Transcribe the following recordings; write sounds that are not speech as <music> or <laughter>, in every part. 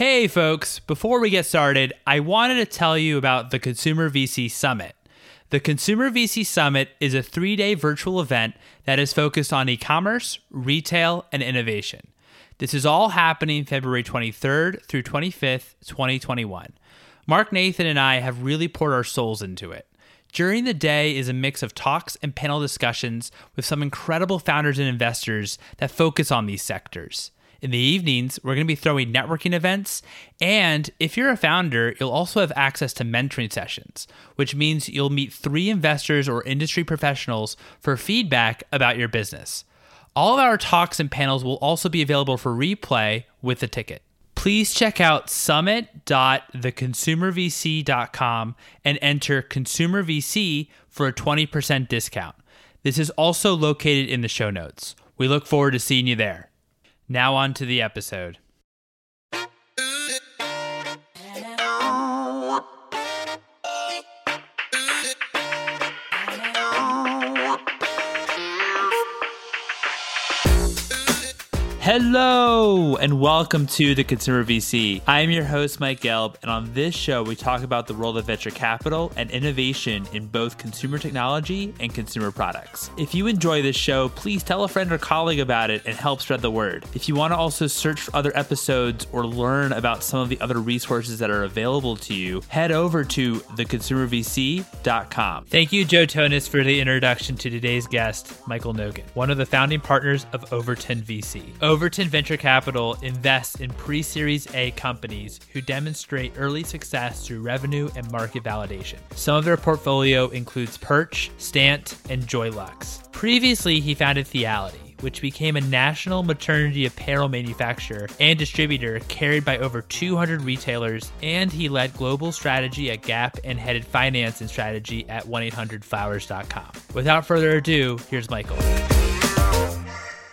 Hey, folks, before we get started, I wanted to tell you about the Consumer VC Summit. The Consumer VC Summit is a three day virtual event that is focused on e commerce, retail, and innovation. This is all happening February 23rd through 25th, 2021. Mark Nathan and I have really poured our souls into it. During the day is a mix of talks and panel discussions with some incredible founders and investors that focus on these sectors. In the evenings, we're going to be throwing networking events. And if you're a founder, you'll also have access to mentoring sessions, which means you'll meet three investors or industry professionals for feedback about your business. All of our talks and panels will also be available for replay with a ticket. Please check out summit.theconsumervc.com and enter ConsumerVC for a 20% discount. This is also located in the show notes. We look forward to seeing you there. Now, on to the episode. Hello and welcome to the Consumer VC. I am your host, Mike Gelb, and on this show, we talk about the role of venture capital and innovation in both consumer technology and consumer products. If you enjoy this show, please tell a friend or colleague about it and help spread the word. If you want to also search for other episodes or learn about some of the other resources that are available to you, head over to theconsumervc.com. Thank you, Joe Tonnos, for the introduction to today's guest, Michael Nogen, one of the founding partners of Overton VC. Overton Venture Capital invests in pre Series A companies who demonstrate early success through revenue and market validation. Some of their portfolio includes Perch, Stantt, and Joylux. Previously, he founded Theality, which became a national maternity apparel manufacturer and distributor carried by over 200 retailers, and he led global strategy at Gap and headed finance and strategy at 1-800-Flowers.com. Without further ado, here's Michael.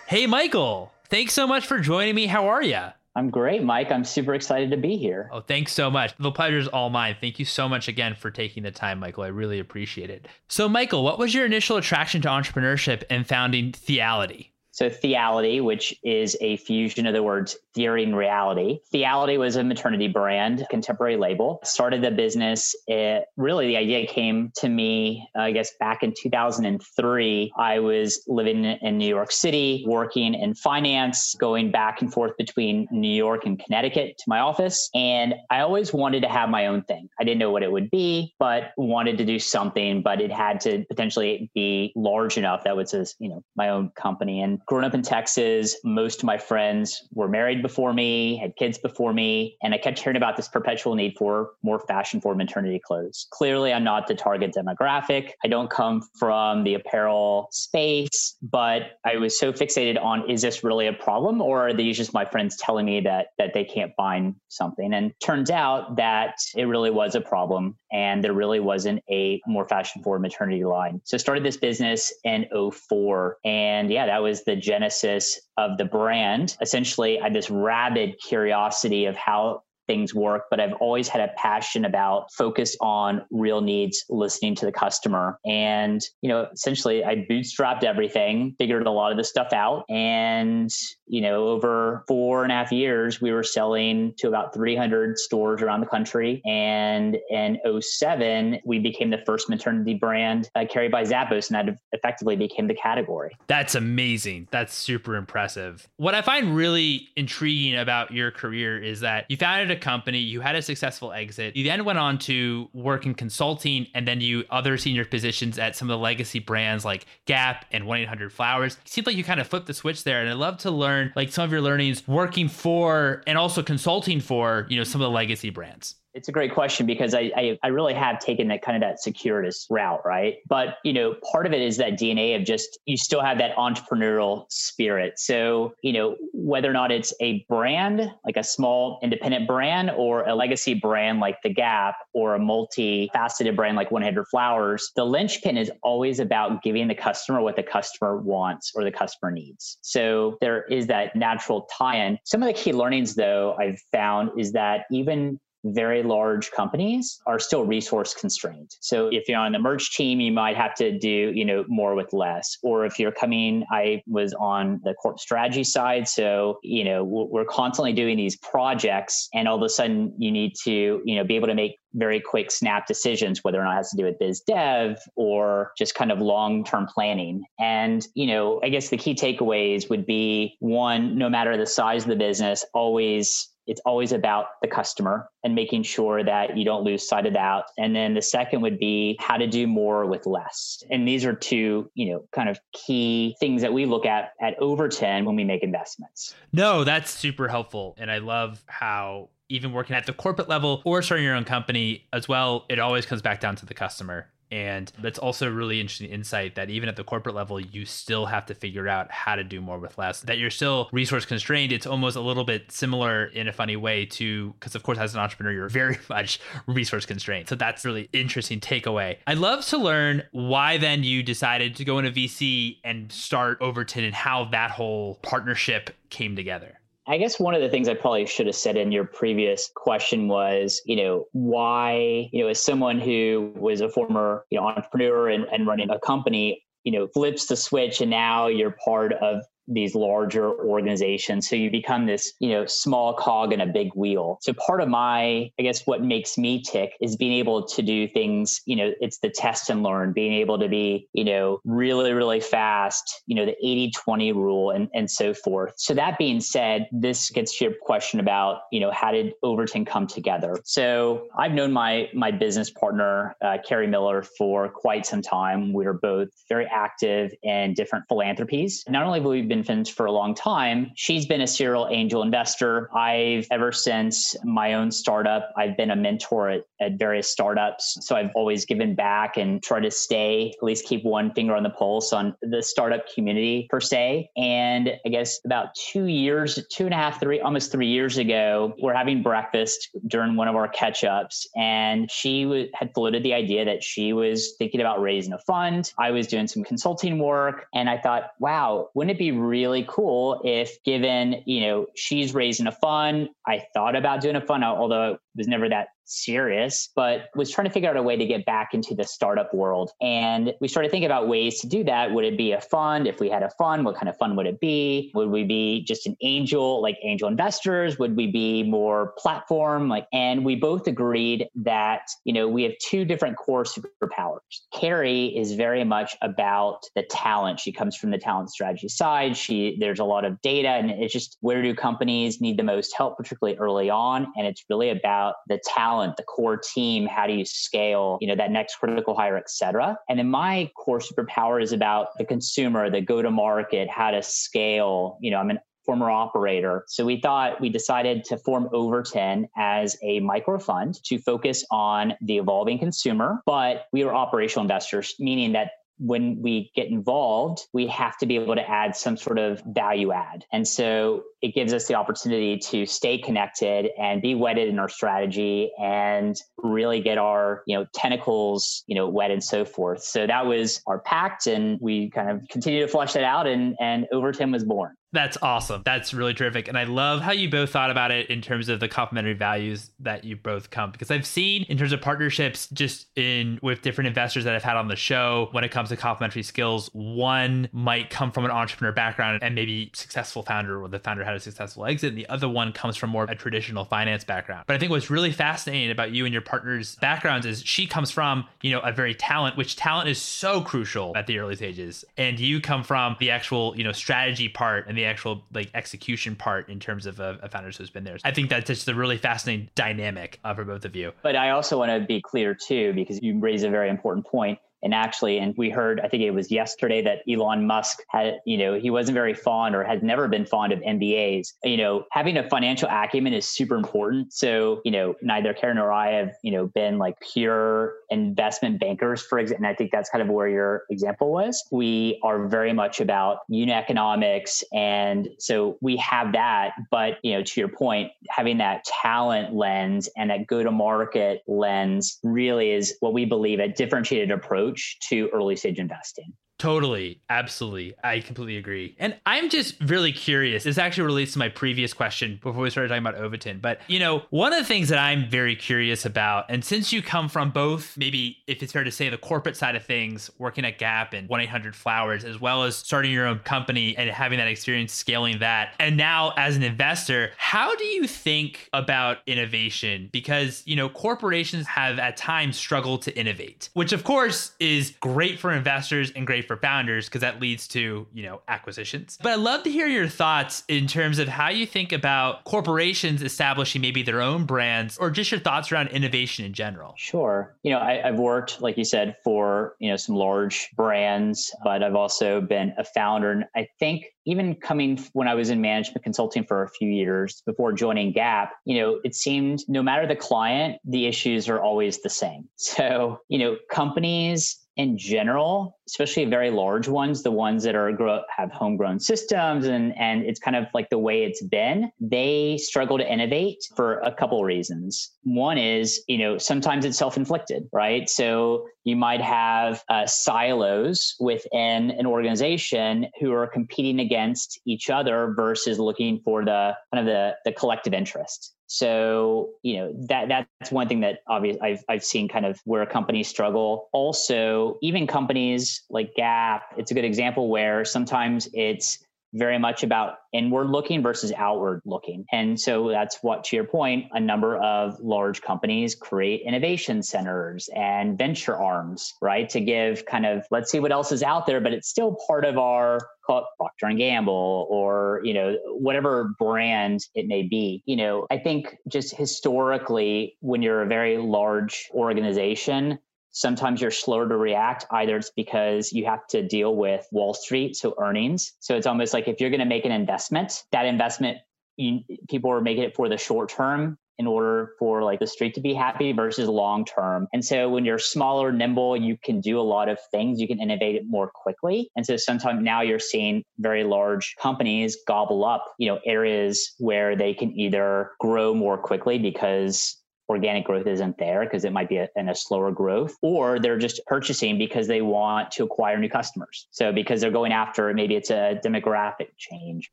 Hey, Michael. Thanks so much for joining me. How are you? I'm great, Mike. I'm super excited to be here. Oh, thanks so much. The pleasure is all mine. Thank you so much again for taking the time, Michael. I really appreciate it. So, Michael, what was your initial attraction to entrepreneurship and founding Theality? So, Theality, which is a fusion of the words theory and reality. Theality was a maternity brand, contemporary label. Started the business. It, really, the idea came to me, uh, I guess, back in 2003. I was living in New York City, working in finance, going back and forth between New York and Connecticut to my office. And I always wanted to have my own thing. I didn't know what it would be, but wanted to do something, but it had to potentially be large enough that was, you know, my own company. And growing up in Texas, most of my friends were married before me, had kids before me, and I kept hearing about this perpetual need for more fashion for maternity clothes. Clearly, I'm not the target demographic. I don't come from the apparel space, but I was so fixated on is this really a problem or are these just my friends telling me that that they can't find something? And turns out that it really was a problem and there really wasn't a more fashion forward maternity line. So I started this business in 04 and yeah, that was the genesis of the brand. Essentially, I had this rabid curiosity of how things work, but I've always had a passion about focus on real needs, listening to the customer. And, you know, essentially I bootstrapped everything, figured a lot of this stuff out. And, you know, over four and a half years, we were selling to about 300 stores around the country. And in 07, we became the first maternity brand uh, carried by Zappos, and that effectively became the category. That's amazing. That's super impressive. What I find really intriguing about your career is that you founded a company, you had a successful exit. You then went on to work in consulting and then you other senior positions at some of the legacy brands like Gap and 1-800-Flowers. It seems like you kind of flipped the switch there. And I'd love to learn like some of your learnings working for and also consulting for, you know, some of the legacy brands. It's a great question because I, I, I really have taken that kind of that circuitous route, right? But you know, part of it is that DNA of just you still have that entrepreneurial spirit. So you know, whether or not it's a brand like a small independent brand or a legacy brand like The Gap or a multi-faceted brand like 1-800-Flowers, the linchpin is always about giving the customer what the customer wants or the customer needs. So there is that natural tie-in. Some of the key learnings, though, I've found is that even very large companies are still resource constrained. So if you're on the merge team, you might have to do, you know, more with less. Or if you're coming, I was on the corp strategy side. So, you know, we're constantly doing these projects and all of a sudden you need to, you know, be able to make very quick snap decisions, whether or not it has to do with biz dev or just kind of long term planning. And, you know, I guess the key takeaways would be one, no matter the size of the business, always it's always about the customer and making sure that you don't lose sight of that. And then the second would be how to do more with less. And these are two, you know, kind of key things that we look at at Overton when we make investments. No, that's super helpful. And I love how even working at the corporate level or starting your own company as well, it always comes back down to the customer and that's also really interesting insight that even at the corporate level, you still have to figure out how to do more with less. That you're still resource constrained. It's almost a little bit similar in a funny way to, because of course, as an entrepreneur, you're <laughs> very much resource constrained. So that's really interesting takeaway. I'd love to learn why then you decided to go into VC and start Overton and how that whole partnership came together. I guess one of the things I probably should have said in your previous question was, you know, why, you know, as someone who was a former, you know, entrepreneur and, and running a company, you know, flips the switch and now you're part of these larger organizations. So you become this, you know, small cog in a big wheel. So part of my, I guess what makes me tick is being able to do things, you know, it's the test and learn, being able to be, you know, really, really fast, you know, the 80 20 rule and, and so forth. So that being said, this gets to your question about, you know, how did Overton come together? So I've known my my business partner, uh, Carrie Miller, for quite some time. We are both very active in different philanthropies. Not only have we been infants for a long time. She's been a serial angel investor. I've ever since my own startup, I've been a mentor at, at various startups. So I've always given back and try to stay, at least keep one finger on the pulse on the startup community per se. And I guess about two years, two and a half, three, almost three years ago, we're having breakfast during one of our catch ups. And she w- had floated the idea that she was thinking about raising a fund. I was doing some consulting work. And I thought, wow, wouldn't it be really cool if given, you know, she's raising a fund. I thought about doing a fund, although it was never that serious, but was trying to figure out a way to get back into the startup world. And we started thinking about ways to do that. Would it be a fund? If we had a fund, what kind of fund would it be? Would we be just an angel, like angel investors? Would we be more platform? Like, and we both agreed that, you know, we have two different core superpowers. Carrie is very much about the talent. She comes from the talent strategy side. She, there's a lot of data and it's just where do companies need the most help, particularly early on? And it's really about the talent talent, the core team, how do you scale, you know, that next critical hire, et cetera. And then my core superpower is about the consumer, the go to market, how to scale. You know, I'm an former operator. So we thought we decided to form Overton as a micro fund to focus on the evolving consumer, but we were operational investors, meaning that when we get involved, we have to be able to add some sort of value add. And so it gives us the opportunity to stay connected and be wedded in our strategy and really get our, you know, tentacles, you know, wet and so forth. So that was our pact and we kind of continue to flesh that out and and Overton was born. That's awesome. That's really terrific. And I love how you both thought about it in terms of the complementary values that you both come because I've seen in terms of partnerships just in with different investors that I've had on the show when it comes to complementary skills, one might come from an entrepreneur background and maybe successful founder or the founder had a successful exit. And the other one comes from more of a traditional finance background. But I think what's really fascinating about you and your partner's backgrounds is she comes from, you know, a very talent, which talent is so crucial at the early stages. And you come from the actual, you know, strategy part and the actual like execution part in terms of a, a founder who's been there. I think that's just a really fascinating dynamic uh, for both of you. But I also want to be clear too, because you raise a very important point. And actually, and we heard, I think it was yesterday that Elon Musk had, you know, he wasn't very fond or had never been fond of MBAs. You know, having a financial acumen is super important. So, you know, neither Karen nor I have, you know, been like pure investment bankers, for example. And I think that's kind of where your example was. We are very much about unit economics. And so we have that. But, you know, to your point, having that talent lens and that go to market lens really is what we believe a differentiated approach approach to early stage investing. Totally. Absolutely. I completely agree. And I'm just really curious. This actually relates to my previous question before we started talking about Overton. But, you know, one of the things that I'm very curious about, and since you come from both, maybe if it's fair to say, the corporate side of things, working at Gap and 1 800 Flowers, as well as starting your own company and having that experience scaling that. And now as an investor, how do you think about innovation? Because, you know, corporations have at times struggled to innovate, which of course is great for investors and great for founders because that leads to, you know, acquisitions. But I'd love to hear your thoughts in terms of how you think about corporations establishing maybe their own brands or just your thoughts around innovation in general. Sure. You know, I, I've worked, like you said, for, you know, some large brands, but I've also been a founder. And I think even coming when I was in management consulting for a few years before joining Gap, you know, it seemed no matter the client, the issues are always the same. <laughs> So, you know, companies in general, especially very large ones, the ones that are grow, have homegrown systems and and it's kind of like the way it's been, they struggle to innovate for a couple reasons. One is, you know, sometimes it's self-inflicted, right? So you might have uh, silos within an organization who are competing against each other versus looking for the kind of the, the collective interest. So, you know, that that's one thing that obviously I've I've seen kind of where companies struggle. Also, even companies like Gap, it's a good example where sometimes it's very much about inward looking versus outward looking. And so that's what, to your point, a number of large companies create innovation centers and venture arms, right? To give kind of, let's see what else is out there, but it's still part of our Procter and Gamble or, you know, whatever brand it may be. You know, I think just historically, when you're a very large organization, Sometimes you're slower to react. Either it's because you have to deal with Wall Street, so earnings. So it's almost like if you're going to make an investment, that investment, you, people are making it for the short term in order for like the street to be happy versus long term. And so when you're smaller, nimble, you can do a lot of things. You can innovate it more quickly. And so sometimes now you're seeing very large companies gobble up, you know, areas where they can either grow more quickly because organic growth isn't there because it might be a, in a slower growth, or they're just purchasing because they want to acquire new customers. So because they're going after maybe it's a demographic change.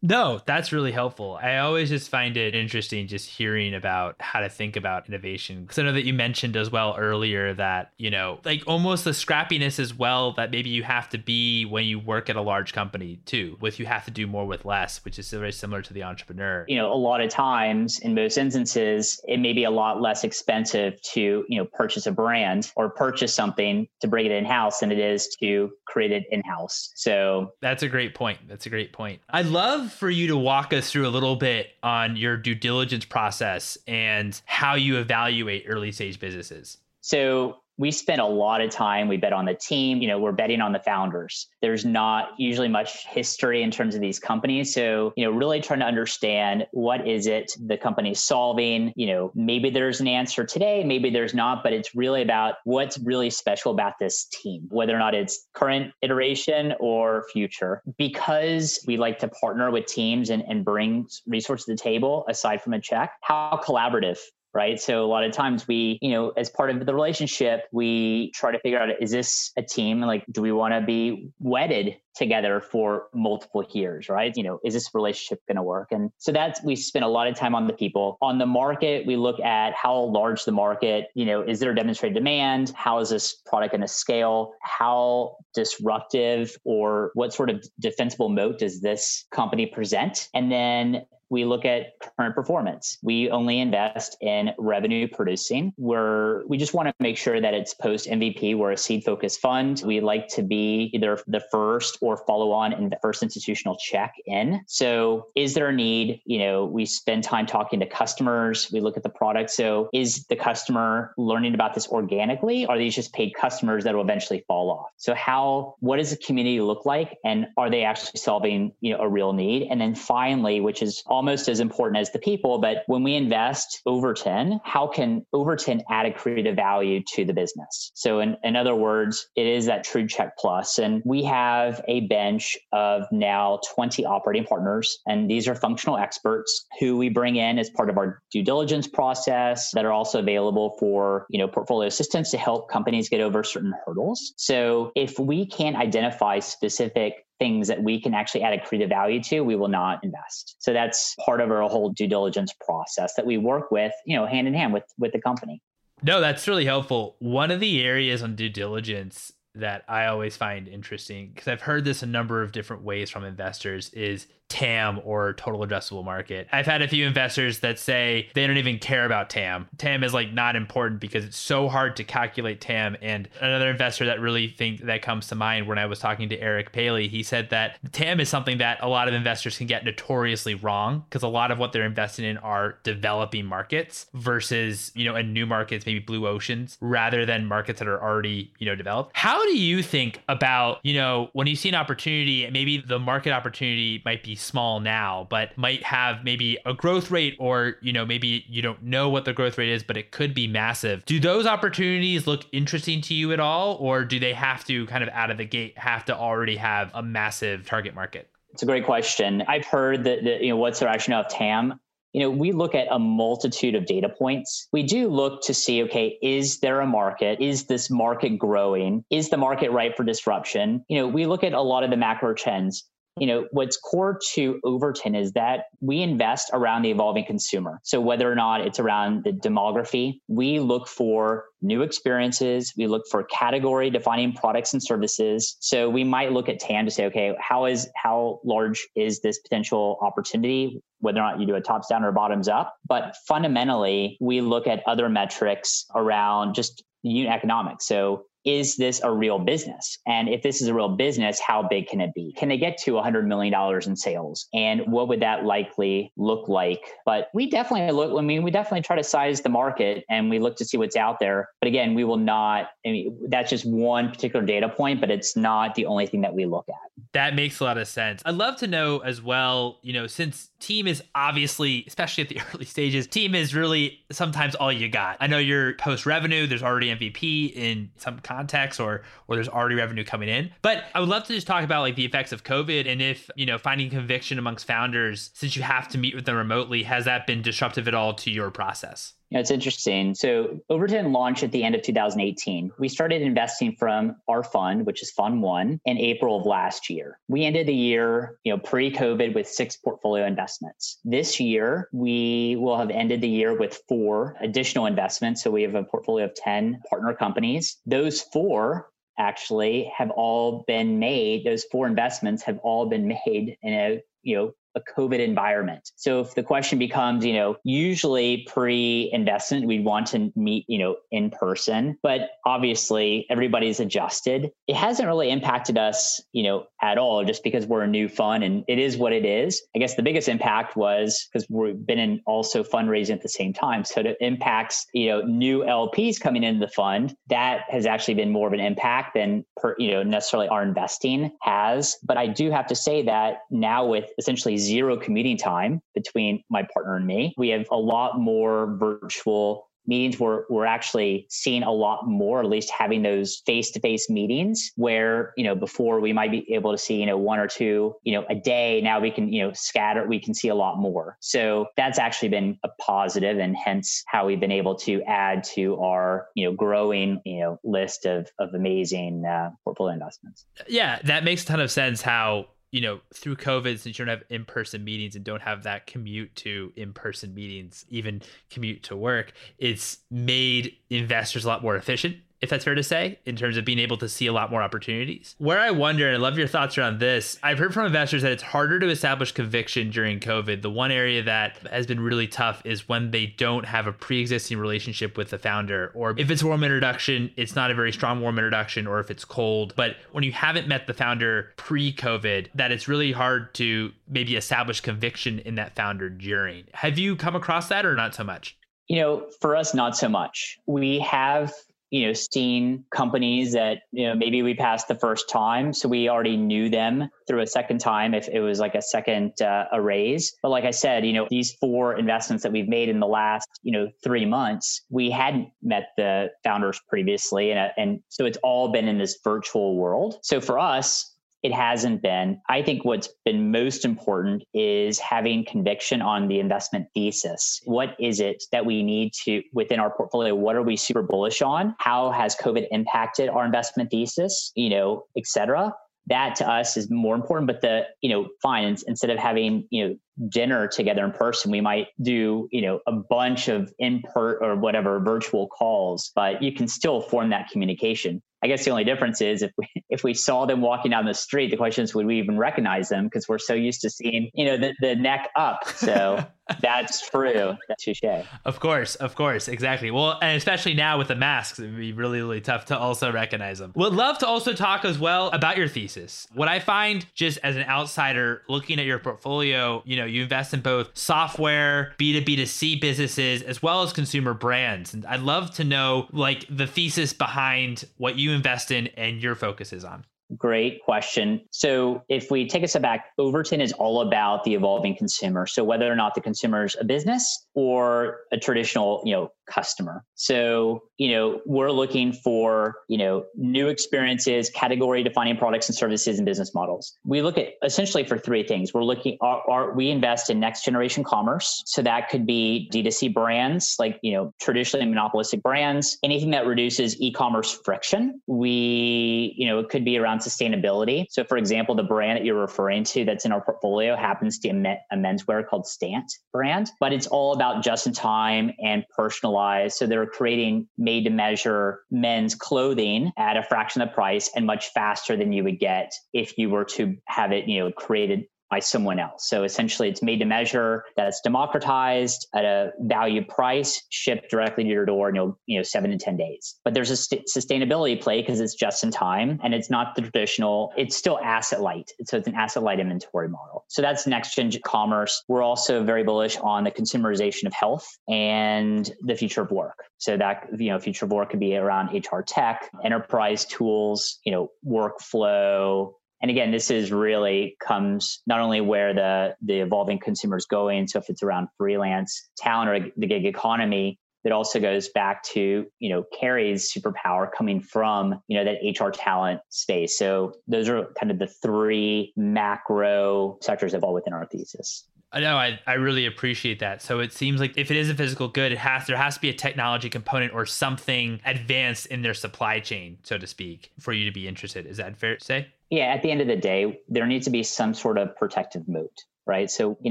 No, that's really helpful. I always just find it interesting just hearing about how to think about innovation. Because I know that you mentioned as well earlier that, you know, like almost the scrappiness as well that maybe you have to be when you work at a large company too, with you have to do more with less, which is very similar to the entrepreneur. You know, a lot of times in most instances, it may be a lot less expensive to you know purchase a brand or purchase something to bring it in house than it is to create it in house. So that's a great point. That's a great point. I'd love for you to walk us through a little bit on your due diligence process and how you evaluate early stage businesses. So we spend a lot of time we bet on the team you know we're betting on the founders. There's not usually much history in terms of these companies. So you know really trying to understand what is it the company's solving. You know maybe there's an answer today maybe there's not but it's really about what's really special about this team whether or not it's current iteration or future. Because we like to partner with teams and, and bring resources to the table aside from a check how collaborative right? So a lot of times we, you know, as part of the relationship, we try to figure out is this a team? Like, do we want to be wedded together for multiple years, right? You know, is this relationship going to work? And so that's, we spend a lot of time on the people. On the market, we look at how large the market, you know, is there a demonstrated demand? How is this product going to scale? How disruptive or what sort of defensible moat does this company present? And then we look at current performance. We only invest in revenue producing. We're we just want to make sure that it's post MVP. We're a seed focused fund. We like to be either the first or follow on in the first institutional check in. So is there a need? You know, we spend time talking to customers. We look at the product. So is the customer learning about this organically? Are these just paid customers that will eventually fall off? So how what does the community look like? And are they actually solving, you know, a real need? And then finally, which is all almost as important as the people. But when we invest Overton, how can Overton add a creative value to the business? So, in, in other words, it is that true check plus. And we have a bench of now 20 operating partners, and these are functional experts who we bring in as part of our due diligence process that are also available for, you know, portfolio assistance to help companies get over certain hurdles. So, if we can't identify specific things that we can actually add a creative value to, we will not invest. So that's part of our whole due diligence process that we work with, you know, hand in hand with with the company. No, that's really helpful. One of the areas on due diligence that I always find interesting because I've heard this a number of different ways from investors is TAM or total addressable market. I've had a few investors that say they don't even care about TAM. TAM is like not important because it's so hard to calculate TAM. And another investor that really think that comes to mind when I was talking to Eric Paley, he said that TAM is something that a lot of investors can get notoriously wrong because a lot of what they're investing in are developing markets versus, you know, and new markets, maybe blue oceans, rather than markets that are already, you know, developed. How do you think about, you know, when you see an opportunity, maybe the market opportunity might be small now, but might have maybe a growth rate or, you know, maybe you don't know what the growth rate is, but it could be massive. Do those opportunities look interesting to you at all? Or do they have to kind of out of the gate have to already have a massive target market? It's a great question. I've heard that, that you know, what's the rationale of TAM? you know, we look at a multitude of data points. We do look to see, okay, is there a market? Is this market growing? Is the market ripe for disruption? You know, we look at a lot of the macro trends you know what's core to overton is that we invest around the evolving consumer. So whether or not it's around the demography we look for new experiences we look for category defining products and services. So we might look at tam to say okay how is how large is this potential opportunity? Whether or not you do a tops down or bottoms up. But fundamentally we look at other metrics around just unit economics. So is this a real business? And if this is a real business, how big can it be? Can they get to $100 million in sales? And what would that likely look like? But we definitely look, I mean, we definitely try to size the market and we look to see what's out there. But again, we will not, I mean, that's just one particular data point, but it's not the only thing that we look at. That makes a lot of sense. I'd love to know as well, you know, since team is obviously, especially at the <laughs> early stages, team is really sometimes all you got. I know you're post revenue, there's already MVP in some context or or there's already revenue coming in. But I would love to just talk about like the effects of COVID and if, you know, finding conviction amongst founders since you have to meet with them remotely, has that been disruptive at all to your process? It's interesting. So Overton launched at the end of 2018. We started investing from our fund, which is Fund One, in April of last year. We ended the year, you know, pre-COVID with six portfolio investments. This year, we will have ended the year with four additional investments. So we have a portfolio of 10 partner companies. Those four actually have all been made, those four investments have all been made in a you know a COVID environment. So if the question becomes, you know, usually pre-investment, we'd want to meet, you know, in person, but obviously everybody's adjusted. It hasn't really impacted us, you know, at all just because we're a new fund and it is what it is. I guess the biggest impact was because we've been in also fundraising at the same time. So it impacts, you know, new LPs coming into the fund. That has actually been more of an impact than per, you know, necessarily our investing has. But I do have to say that now with essentially zero commuting time between my partner and me. We have a lot more virtual meetings. We're, we're actually seeing a lot more at least having those face-to-face meetings where you know before we might be able to see you know one or two you know a day. Now we can you know scatter we can see a lot more. So that's actually been a positive and hence how we've been able to add to our you know growing you know list of of amazing uh, portfolio investments. Yeah that makes a ton of sense how you know, through COVID, since you don't have in person meetings and don't have that commute to in person meetings, even commute to work, it's made investors a lot more efficient if that's fair to say, in terms of being able to see a lot more opportunities. Where I wonder, and I love your thoughts around this, I've heard from investors that it's harder to establish conviction during COVID. The one area that has been really tough is when they don't have a pre existing relationship with the founder, or if it's a warm introduction, it's not a very strong warm introduction, or if it's cold. But when you haven't met the founder pre COVID, that it's really hard to maybe establish conviction in that founder during. Have you come across that or not so much? You know, for us, not so much. We have you know, seen companies that, you know, maybe we passed the first time. So we already knew them through a second time if it was like a second uh, a raise. But like I said, you know, these four investments that we've made in the last, you know, three months, we hadn't met the founders previously. And, and so it's all been in this virtual world. So for us, it hasn't been. I think what's been most important is having conviction on the investment thesis. What is it that we need to within our portfolio? What are we super bullish on? How has COVID impacted our investment thesis? You know, et cetera that to us is more important but the you know fine instead of having you know dinner together in person we might do you know a bunch of in or whatever virtual calls but you can still form that communication I guess the only difference is if we <laughs> if we saw them walking down the street, the question is would we even recognize them because we're so used to seeing you know the, the neck up. So <laughs> that's true. Touche. Of course, of course, exactly. Well, and especially now with the masks, it would be really really tough to also recognize them. Would love to also talk as well about your thesis. What I find just as an outsider looking at your portfolio, you know, you invest in both software, B two B to C businesses, as well as consumer brands, and I'd love to know like the thesis behind what you invest in and your focus is on? Great question. So, if we take a step back, Overton is all about the evolving consumer. So, whether or not the consumer is a business or a traditional, you know, customer. So, you know, we're looking for, you know, new experiences, category defining products and services and business models. We look at essentially for three things. We're looking, are, are we invest in next generation commerce. So that could be D2C brands, like, you know, traditionally monopolistic brands, anything that reduces e-commerce friction. We, you know, it could be around sustainability. So for example, the brand that you're referring to that's in our portfolio happens to be a menswear called Stantt brand, but it's all about just in time and personalized. So they're creating made to measure men's clothing at a fraction of the price and much faster than you would get if you were to have it, you know, created by someone else. So essentially, it's made to measure that it's democratized at a value price, shipped directly to your door in you know, you know seven to ten days. But there's a st- sustainability play because it's just in time and it's not the traditional. It's still asset light, so it's an asset light inventory model. So that's next gen commerce. We're also very bullish on the consumerization of health and the future of work. So that you know, future of work could be around HR tech, enterprise tools, you know, workflow, and again this is really comes not only where the the evolving consumer is going so if it's around freelance talent or the gig economy it also goes back to you know carrie's superpower coming from you know that hr talent space. So those are kind of the three macro sectors that fall within our thesis I know I, I really appreciate that. So it seems like if it is a physical good, it has there has to be a technology component or something advanced in their supply chain, so to speak, for you to be interested. Is that fair to say? Yeah, at the end of the day, there needs to be some sort of protective moat right? So, you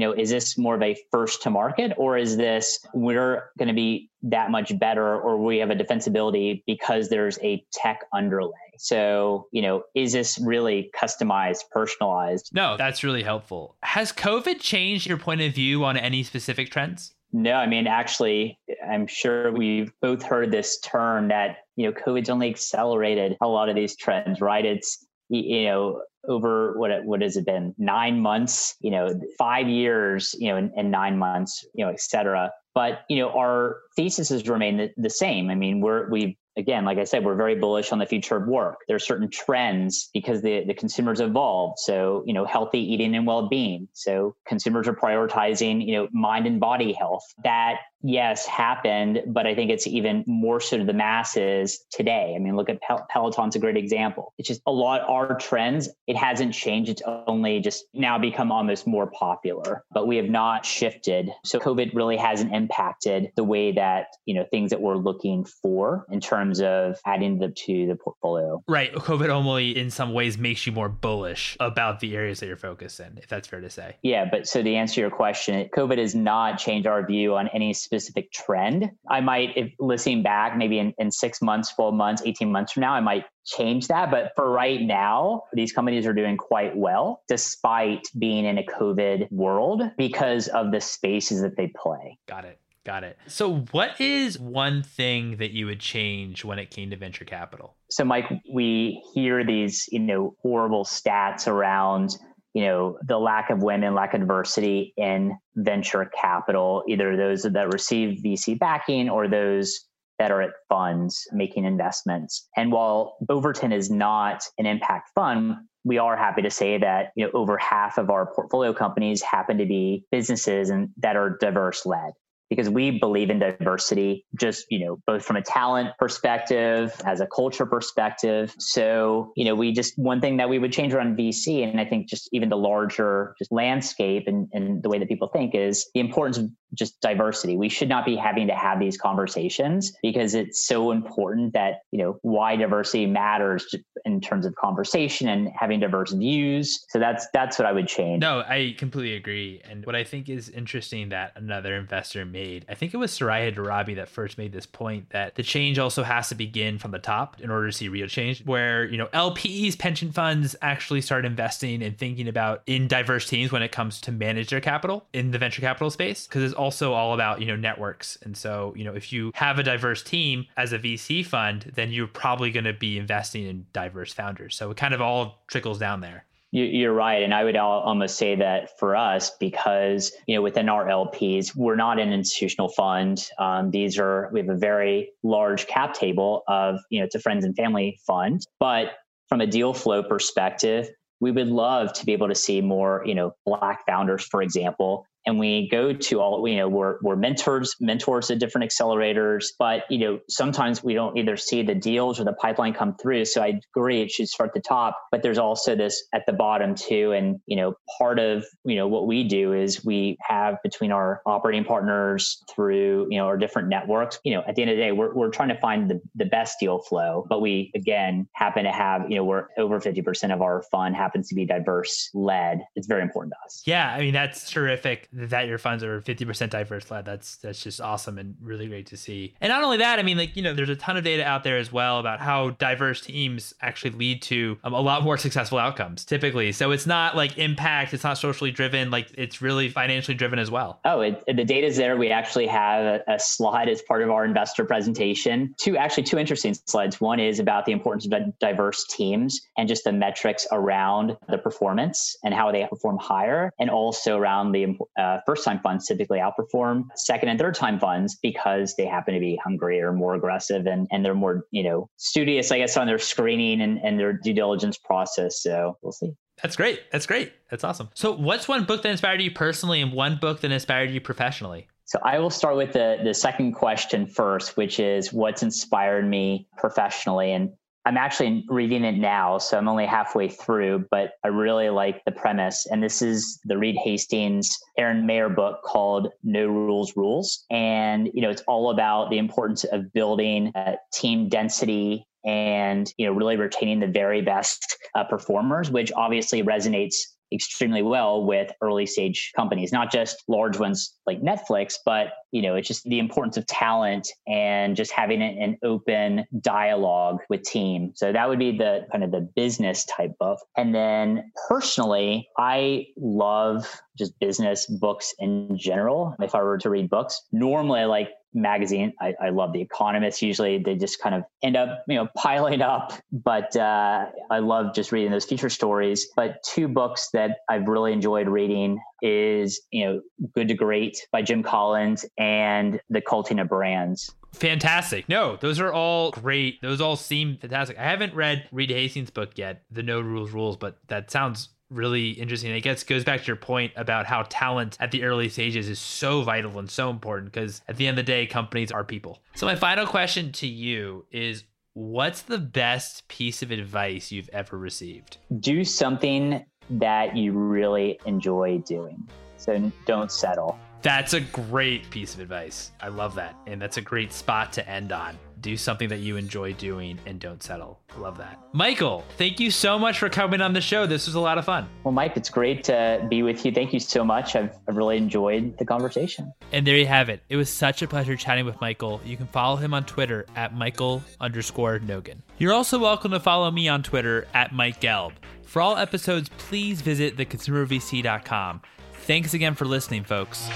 know, is this more of a first to market or is this we're going to be that much better or we have a defensibility because there's a tech underlay? So, you know, is this really customized, personalized? No, that's really helpful. Has COVID changed your point of view on any specific trends? No, I mean, actually, I'm sure we've both heard this term that, you know, COVID's only accelerated a lot of these trends, right? It's, you know, over what what has it been nine months you know five years you know and, and nine months you know et cetera but you know our thesis has remained the, the same i mean we're we've again, like I said, we're very bullish on the future of work. There are certain trends because the, the consumers evolved. So, you know, healthy eating and well-being. So consumers are prioritizing, you know, mind and body health. That yes, happened, but I think it's even more so to the masses today. I mean, look at Pel- Peloton's a great example. It's just a lot our trends. It hasn't changed. It's only just now become almost more popular, but we have not shifted. So COVID really hasn't impacted the way that, you know, things that we're looking for in terms of adding them to the portfolio. Right. COVID only in some ways makes you more bullish about the areas that you're focused in, if that's fair to say. Yeah. But so to answer your question, COVID has not changed our view on any specific specific trend. I might, if listening back, maybe in, in six months, 12 months, 18 months from now, I might change that. But for right now, these companies are doing quite well despite being in a COVID world because of the spaces that they play. Got it. Got it. So, what is one thing that you would change when it came to venture capital? So, Mike, we hear these, you know, horrible stats around you know the lack of women lack of diversity in venture capital either those that receive vc backing or those that are at funds making investments. And while Overton is not an impact fund, we are happy to say that you know over half of our portfolio companies happen to be businesses and that are diverse led because we believe in diversity, just, you know, both from a talent perspective, as a culture perspective. So, you know, we just, one thing that we would change around VC, and I think just even the larger just landscape and, and the way that people think is the importance of just diversity. We should not be having to have these conversations because it's so important that, you know, why diversity matters in terms of conversation and having diverse views. So that's that's what I would change. No, I completely agree. And what I think is interesting that another investor made, I think it was Soraya Darabi that first made this point that the change also has to begin from the top in order to see real change. Where, you know, LPs, pension funds actually start investing and thinking about in diverse teams when it comes to manage their capital in the venture capital space. Because it's also all about, you know, networks. And so, you know, if you have a diverse team as a VC fund, then you're probably going to be investing in diverse founders. So it kind of all trickles down there. You're right, and I would almost say that for us, because you know within our LPs, we're not an institutional fund. Um, these are we have a very large cap table of you know it's a friends and family fund, but from a deal flow perspective, we would love to be able to see more you know black founders, for example, and we go to all you know we're, we're mentors mentors at different accelerators but you know sometimes we don't either see the deals or the pipeline come through. So i agree it should start at the top but there's also this at the bottom too. And you know part of you know what we do is we have between our operating partners through you know our different networks. You know at the end of the day we're, we're trying to find the, the best deal flow but we again happen to have you know we're over 50% of our fund happens to be diverse led. It's very important to us. Yeah i mean that's terrific that your funds are 50% diverse led. That's that's just awesome and really great to see. And not only that, I mean, like, you know, there's a ton of data out there as well about how diverse teams actually lead to um, a lot more successful outcomes typically. So it's not like impact, it's not socially driven, like it's really financially driven as well. Oh, it, the data's there. We actually have a, a slide as part of our investor presentation. Two, actually, two interesting slides. One is about the importance of diverse teams and just the metrics around the performance and how they perform higher, and also around the uh, uh, first time funds typically outperform second and third time funds because they happen to be hungrier, or more aggressive, and, and they're more, you know, studious, I guess, on their screening and, and their due diligence process. So we'll see. That's great. That's great. That's awesome. So, what's one book that inspired you personally and one book that inspired you professionally? So, I will start with the, the second question first, which is what's inspired me professionally. And I'm actually reading it now, so I'm only halfway through, but I really like the premise. And this is the Reed Hastings, Erin Meyer book called No Rules Rules. And, you know, it's all about the importance of building team density and, you know, really retaining the very best uh, performers, which obviously resonates extremely well with early stage companies, not just large ones like Netflix, but you know, it's just the importance of talent and just having an open dialogue with team. So that would be the kind of the business type book. And then personally, I love just business books in general. If I were to read books, normally I like magazine. I, I, love The Economist. Usually they just kind of end up, you know, <laughs> piling up. But uh, I love just reading those feature stories. But two books that I've really enjoyed reading is, you know, Good to Great by Jim Collins and The Culting of Brands. Fantastic. No, those are all great. Those all seem fantastic. I haven't read Reed Hastings' book yet, The No Rules Rules, but that sounds really interesting. I guess goes back to your point about how talent at the early stages is so vital and so important because at the end of the day, companies are people. So my final question to you is what's the best piece of advice you've ever received? Do something that you really enjoy doing. So don't settle. That's a great piece of advice. I love that. And that's a great spot to end on. Do something that you enjoy doing and don't settle. Love that. Michael, thank you so much for coming on the show. This was a lot of fun. Well, Mike, it's great to be with you. Thank you so much. I've, I've really enjoyed the conversation. And there you have it. It was such a pleasure chatting with Michael. You can follow him on Twitter at Michael underscore Nogen. You're also welcome to follow me on Twitter at Mike Gelb. For all episodes, please visit theconsumervc.com. Thanks again for listening, folks.